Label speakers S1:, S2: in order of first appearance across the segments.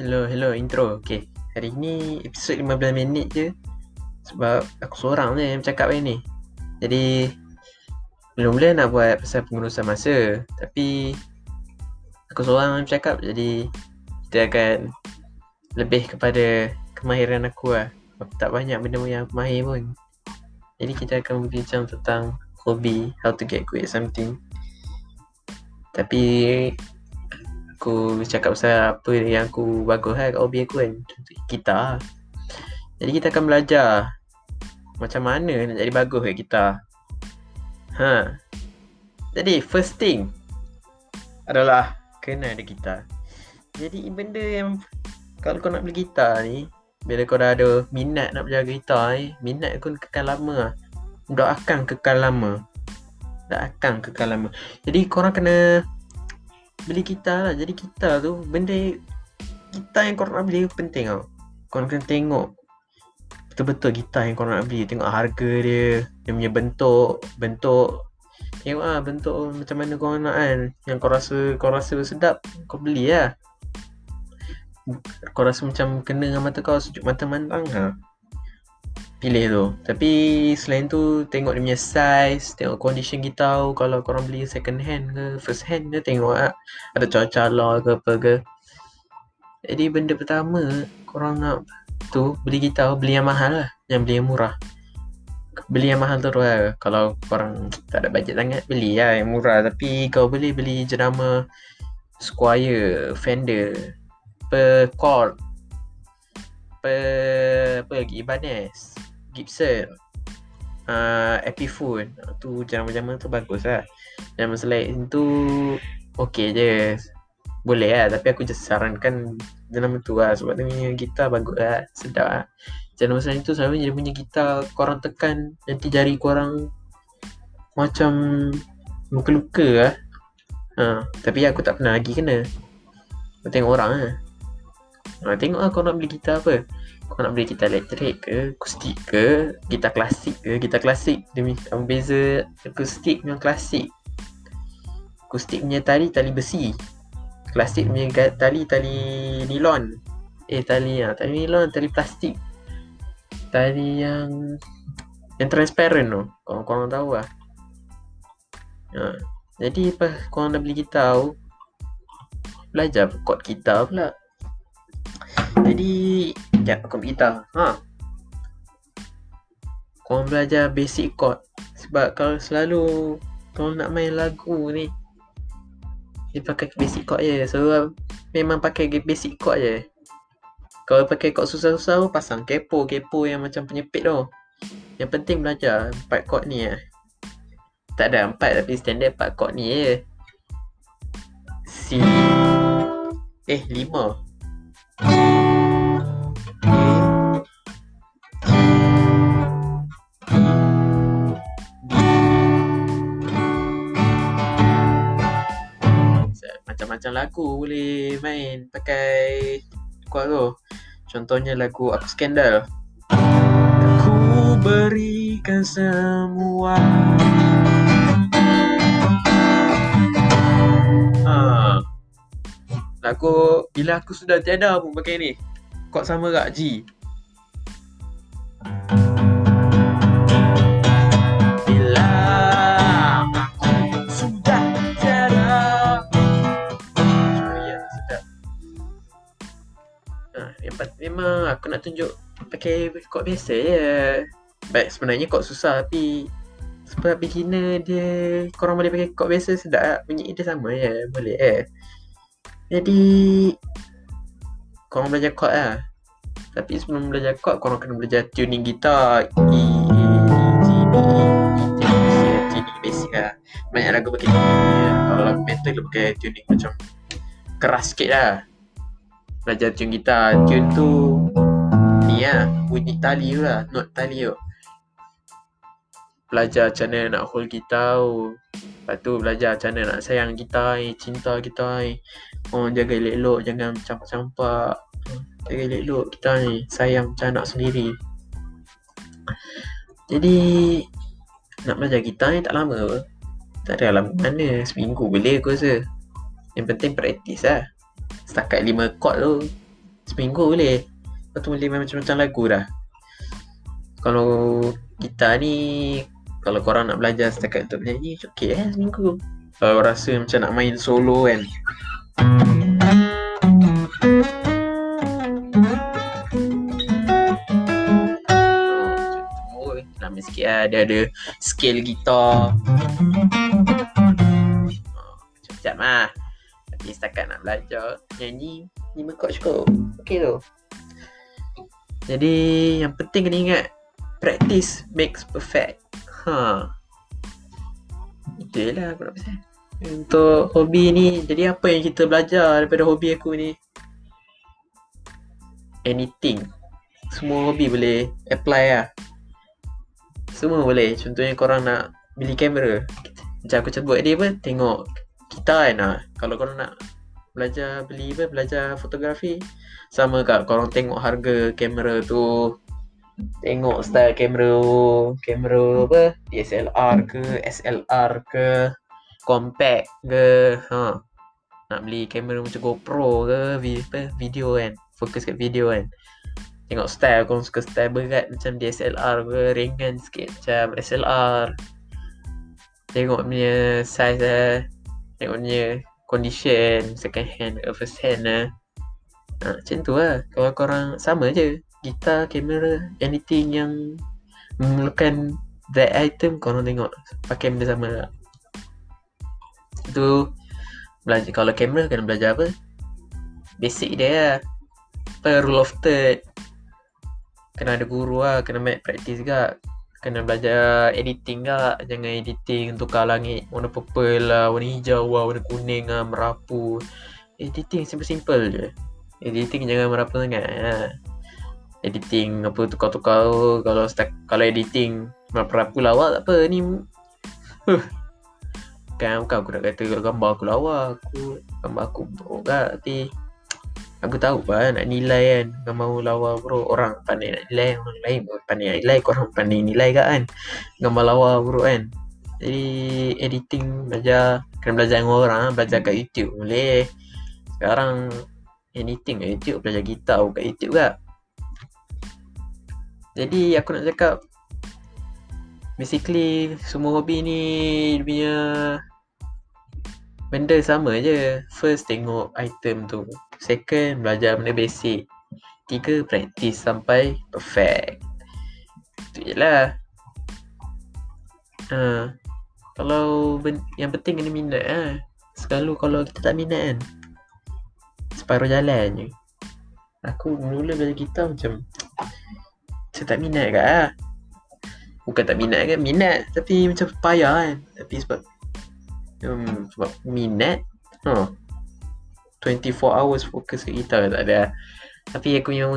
S1: Hello, hello, intro. Okay. Hari ni episod 15 minit je. Sebab aku seorang je yang bercakap hari ni. Jadi, mula-mula nak buat pasal pengurusan masa. Tapi, aku seorang yang bercakap. Jadi, kita akan lebih kepada kemahiran aku lah. Aku tak banyak benda yang aku mahir pun. Jadi, kita akan berbincang tentang hobi, how to get good at something. Tapi, aku cakap pasal apa yang aku bagus lah kat hobi aku kan. Gitar. Jadi kita akan belajar Macam mana nak jadi bagus kat gitar. Ha. Jadi first thing Adalah Kena ada gitar. Jadi benda yang Kalau kau nak beli gitar ni Bila kau dah ada minat nak belajar gitar ni Minat kau kekal lama lah. Dah akan kekal lama. Dah akan kekal lama. Jadi korang kena beli gitar lah. Jadi gitar tu benda gitar yang korang nak beli penting tau. Korang kena tengok betul-betul gitar yang korang nak beli. Tengok harga dia dia punya bentuk bentuk. Tengok lah bentuk macam mana korang nak kan. Yang kau rasa kau rasa sedap kau beli lah. Kau rasa macam kena dengan mata kau sejuk mata mantang ha pilih tu. Tapi selain tu tengok dia punya size tengok condition tahu kalau korang beli second hand ke first hand dia tengok lah ada cala ke apa ke. Jadi benda pertama korang nak tu beli kita beli yang mahal lah. Yang beli yang murah. Beli yang mahal tu lah. Kalau korang tak ada budget sangat beli lah yang murah. Tapi kau boleh beli jenama Squire Fender per per apa lagi? Ibanez Gibson uh, Epiphone. Tu jaman-jaman tu bagus lah. Jaman selain tu Okay je. Boleh lah tapi aku just sarankan Jaman tu lah. Sebab dia punya gitar bagus lah Sedap lah. Jaman selain tu selalu dia punya gitar Korang tekan nanti jari korang Macam Luka-luka lah. Ha, Tapi aku tak pernah lagi kena. Aku tengok orang lah. Ha, Tengok lah kau nak beli gitar apa kau nak beli gitar elektrik ke, akustik ke, gitar klasik ke, gitar klasik dia punya beza akustik dengan klasik. Akustik punya tali tali besi. Klasik punya tali tali nilon. Eh tali ya, tali nilon, tali plastik. Tali yang yang transparent tu. Kau kau tahu lah. Ha. Jadi apa kau nak beli gitar? Belajar chord gitar pula. Jadi Sekejap aku ambil gitar ha. Korang belajar basic chord Sebab kalau selalu Kau nak main lagu ni Dia pakai basic chord je. So memang pakai basic chord je. Kalau pakai chord susah-susah tu Pasang kepo Kepo yang macam penyepit tu. Yang penting belajar Empat chord ni lah Tak ada empat tapi standard empat chord ni je C. Eh lima macam-macam lagu boleh main pakai kuat tu. Contohnya lagu Up Scandal. Aku berikan semua. Ha. Lagu bila aku sudah tiada pun pakai ni. Kod sama gak G. tunjuk pakai kod biasa je. Baik sebenarnya kod susah tapi sebab beginner dia korang boleh pakai kod biasa sedap bunyi dia sama je boleh eh. Jadi korang belajar kod lah. Tapi sebelum belajar kod korang kena belajar tuning gitar. E, E, G, B, E, basic lah. Banyak lagu pakai tuning. Kalau lagu metal pakai tuning macam keras sikit lah belajar tune gitar tune tu ni lah. Bunyi tali tu lah note tali tu. Belajar macam mana nak hold gitar tu. Lepas tu belajar macam mana nak sayang gitar ni cinta gitar ni. Oh jaga elok-elok jangan campak-campak. Jaga elok-elok gitar ni sayang macam anak sendiri. Jadi nak belajar gitar ni tak lama apa tak ada lama mana seminggu boleh aku rasa? Yang penting praktis lah. Setakat lima chord tu seminggu boleh lepas tu boleh macam-macam lagu dah. Kalau gitar ni kalau korang nak belajar setakat untuk menyanyi okey eh seminggu. Kalau rasa macam nak main solo kan. Oh, sikit lah. Dia ada scale gitar. Sekejap lah. Tapi setakat nak belajar Nyanyi 5 chord cukup. Okay tu Jadi yang penting kena ingat Practice makes perfect. Ha. Itu je lah aku nak pesan Untuk hobi ni Jadi apa yang kita belajar daripada hobi aku ni? Anything. Semua hobi boleh apply lah. Semua boleh. Contohnya korang nak beli kamera. Macam aku sebut tadi apa? Tengok kita kan lah Kalau korang nak belajar beli apa? Belajar fotografi Sama kat korang tengok harga kamera tu. Tengok style kamera Kamera apa? DSLR ke SLR ke? Compact ke? Ha. Nak beli kamera macam GoPro ke? Apa, Video kan? Fokus kat video kan? Tengok style Kau suka style berat Macam DSLR ke? Ringan sikit Macam SLR Tengok punya size lah Tengok punya condition Second hand First hand lah ha, Macam tu lah Kalau korang sama je gitar, kamera, anything yang memerlukan that item korang tengok pakai benda sama lah. Itu belajar kalau kamera kena belajar apa? Basic dia lah. Apa rule of third. Kena ada guru lah, kena make practice juga. Kena belajar editing juga Jangan editing tukar langit Warna purple lah, warna hijau lah, warna kuning lah, merapu Editing simple-simple je Editing jangan merapu sangat lah editing apa tukar-tukar kalau start, kalau editing merapu lawa tak apa ni. Huh. kan bukan aku nak kata kalau gambar aku lawa aku gambar aku buruk kan tapi aku tahu lah nak nilai kan gambar lawa bro orang pandai nak nilai orang lain pandai nak nilai korang pandai nilai kan kan gambar lawa bro kan. Jadi editing belajar kena belajar dengan orang belajar kat YouTube boleh. Sekarang anything kat YouTube belajar gitar kat YouTube kan jadi aku nak cakap Basically semua hobi ni punya benda sama je. First tengok item tu. Second belajar benda basic. Tiga practice sampai perfect. Itu je lah. Ha. Kalau ben- yang penting kena minat lah Selalu kalau kita tak minat kan Separuh jalan je. Aku mula belajar gitar macam saya tak minat kat lah Bukan tak minat kan, minat tapi macam payah kan. Tapi sebab um, Sebab minat huh, 24 hours fokus ke gitar tak ada. Tapi aku yang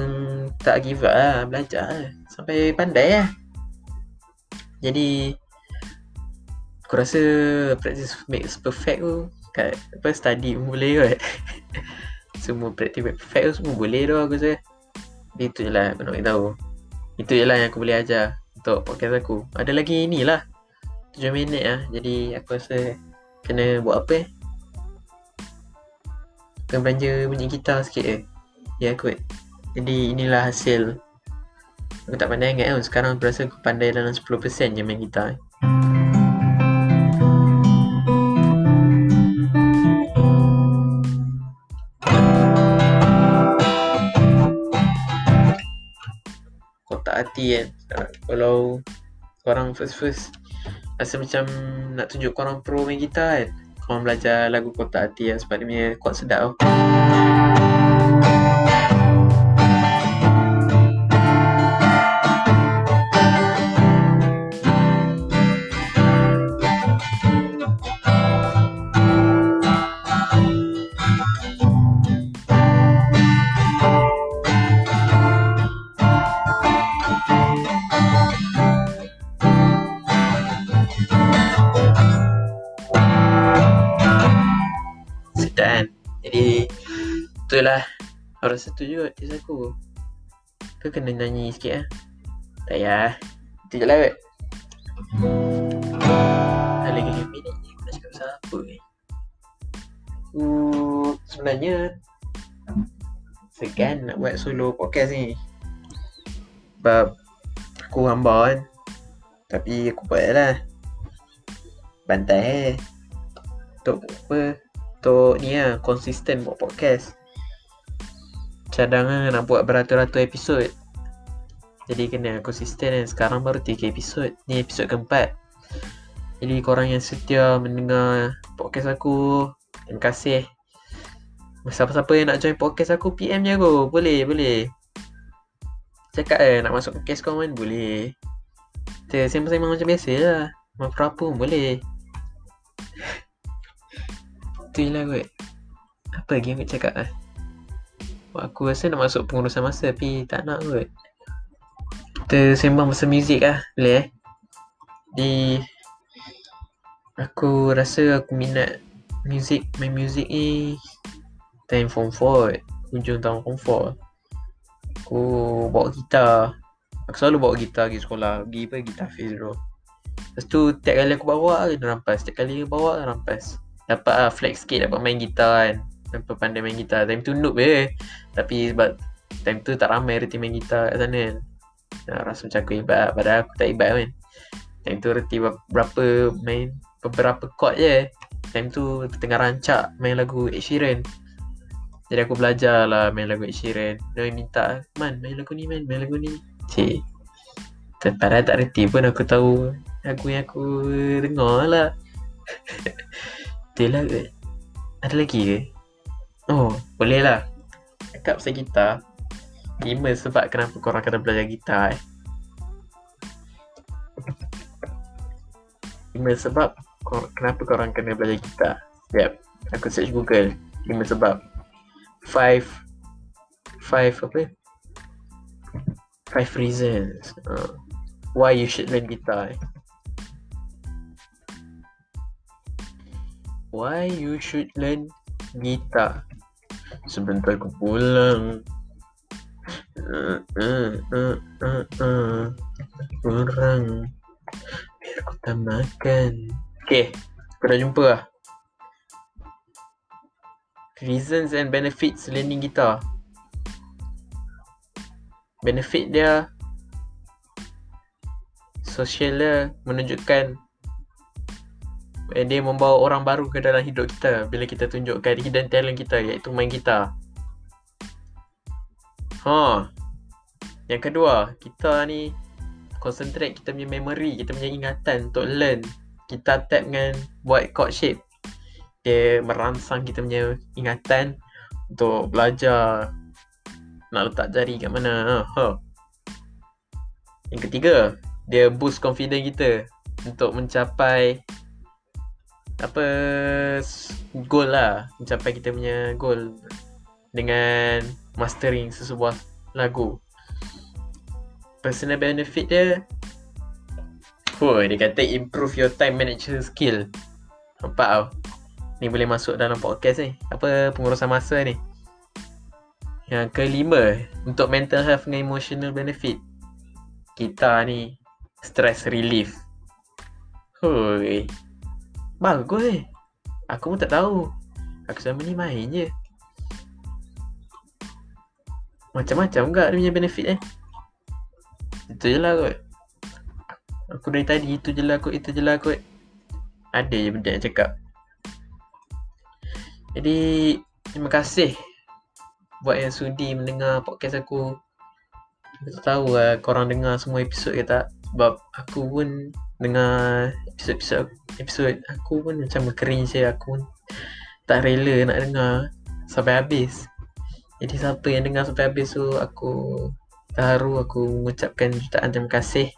S1: tak give up lah, belajar lah Sampai pandai lah Jadi Aku rasa practice makes perfect tu. Kat apa study boleh kot Semua practice perfect semua boleh tu aku rasa. Itu je lah aku nak tahu itu je lah yang aku boleh ajar Untuk podcast aku. Ada lagi ni lah 7 minit lah. Jadi aku rasa Kena buat apa eh? Kena belanja bunyi gitar sikit eh? Ya kot. Jadi inilah hasil. Aku tak pandai ingat kan Sekarang aku rasa aku pandai dalam 10% je main gitar eh. Hati kan. Kalau korang first-first Rasa macam nak tunjuk korang pro main gitar kan. Korang belajar lagu kotak hati lah Sebab dia punya chord sedap tau lah. Orang satu juga tips aku Kau kena nyanyi sikit lah. Tak payah Itu je lah kot Dah lagi 5 minit ni? Aku nak cakap pasal apa ni? Uh, Sebenarnya segan nak buat solo podcast ni. Sebab aku hamba kan. Tapi aku buat lah. Bantai eh. Untuk apa? Untuk ni lah konsisten buat podcast cadangan nak buat beratus-ratus episod. Jadi kena konsisten kan. Sekarang baru 3 episod. Ni episod keempat. Jadi korang yang setia mendengar podcast aku Terima kasih. Siapa-siapa yang nak join podcast aku PM je aku. Boleh, boleh. Cakap eh nak masuk podcast kau kan Boleh. Kita sembang-sembang macam biasa lah. Mampu pun boleh. Tu je lah kot. Apa lagi aku cakap lah Aku rasa nak masuk pengurusan masa Tapi tak nak kot. Kita sembang pasal muzik lah boleh eh? Di aku rasa aku minat muzik main muzik ni time form 4 hujung tahun form 4 aku bawa gitar. Aku selalu bawa gitar pergi sekolah pergi apa gitar face dulu lepas tu tiap kali aku bawa kena rampas. Tiap kali aku bawa kena rampas. Dapat lah flex sikit dapat main gitar kan Nampak pandai main gitar. Time tu noob eh. Tapi sebab Time tu tak ramai reti main gitar kat sana kan. Nah, rasa macam aku hebat Padahal aku tak hebat kan. Time tu reti berapa main Beberapa chord je. Time tu tengah rancak main lagu Ed Sheeran. Jadi aku belajar lah main lagu Ed Sheeran. Dia minta Man main lagu ni man Main lagu ni. Cik. Padahal tak reti pun aku tahu Lagu yang aku dengar lah. Betul lah ke Ada lagi ke Oh boleh lah Cakap pasal gitar Lima sebab kenapa korang kena belajar gitar eh. Lima sebab kor- kenapa korang kena belajar gitar. Yep, aku search Google. Lima sebab. Five. Five apa? Five reasons. Uh, why you should learn guitar. Eh. Why you should learn guitar. Sebentar aku pulang. Kurang. Biar aku tak makan. Okay aku dah jumpa lah. Reasons and benefits learning guitar. Benefit dia social dia menunjukkan dia membawa orang baru ke dalam hidup kita bila kita tunjukkan hidden talent kita iaitu main gitar Ha. Yang kedua, kita ni concentrate kita punya memory, kita punya ingatan untuk learn. Kita tap dengan buat chord shape. Dia merangsang kita punya ingatan untuk belajar nak letak jari kat mana. Ha. Yang ketiga, dia boost confidence kita untuk mencapai apa goal lah mencapai kita punya goal dengan mastering sesebuah lagu. Personal benefit dia Oh, dia kata improve your time management skill. Nampak tau. Ni boleh masuk dalam podcast ni. Apa pengurusan masa ni? Yang kelima Untuk mental health dengan emotional benefit. Kita ni Stress relief. Hoi Bagus eh Aku pun tak tahu Aku selama ni main je macam-macam enggak dia punya benefit eh. Itu je lah kot. Aku dari tadi itu je lah kot, itu je lah kot. Ada je benda yang cakap. Jadi, terima kasih buat yang sudi mendengar podcast aku. Aku tak tahu lah korang dengar semua episod ke tak. Sebab aku pun dengar episod-episod episod aku pun macam berkering je. Aku pun tak rela nak dengar sampai habis. Jadi siapa yang dengar sampai habis tu aku terharu. Aku mengucapkan jutaan terima kasih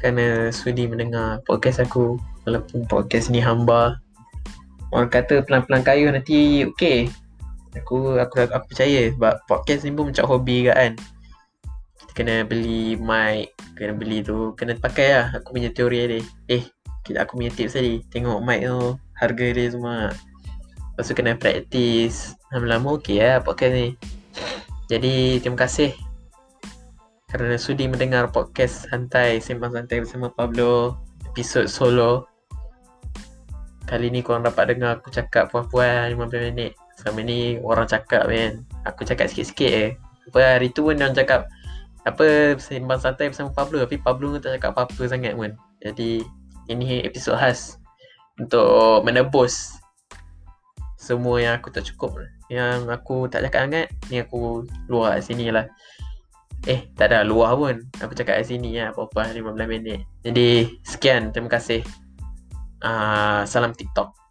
S1: kerana sudi mendengar podcast aku. Walaupun podcast ni hamba. Orang kata pelan-pelan kayu nanti okey aku aku aku percaya sebab podcast ni pun macam hobi kan. kita kena beli mic kena beli tu kena pakai lah aku punya teori ni eh kita aku punya tips tadi tengok mic tu harga dia semua. Lepas tu kena practice. Lama-lama okey lah podcast ni. Jadi terima kasih. Kerana sudi mendengar podcast santai Sembang santai bersama Pablo Episod solo. Kali ni korang dapat dengar aku cakap puan-puan 15 minit. Selama ni orang cakap kan aku cakap sikit-sikit je. Apa hari tu pun orang cakap apa sembang santai bersama Pablo? Tapi Pablo tak cakap apa-apa sangat pun. Jadi ini episod khas untuk menebus semua yang aku tak cukup. Yang aku tak cakap sangat ni aku luar kat sini lah. Eh tak ada luar pun. Aku cakap kat sini lah apa-apa 15 minit. Jadi sekian. Terima kasih. Uh, salam TikTok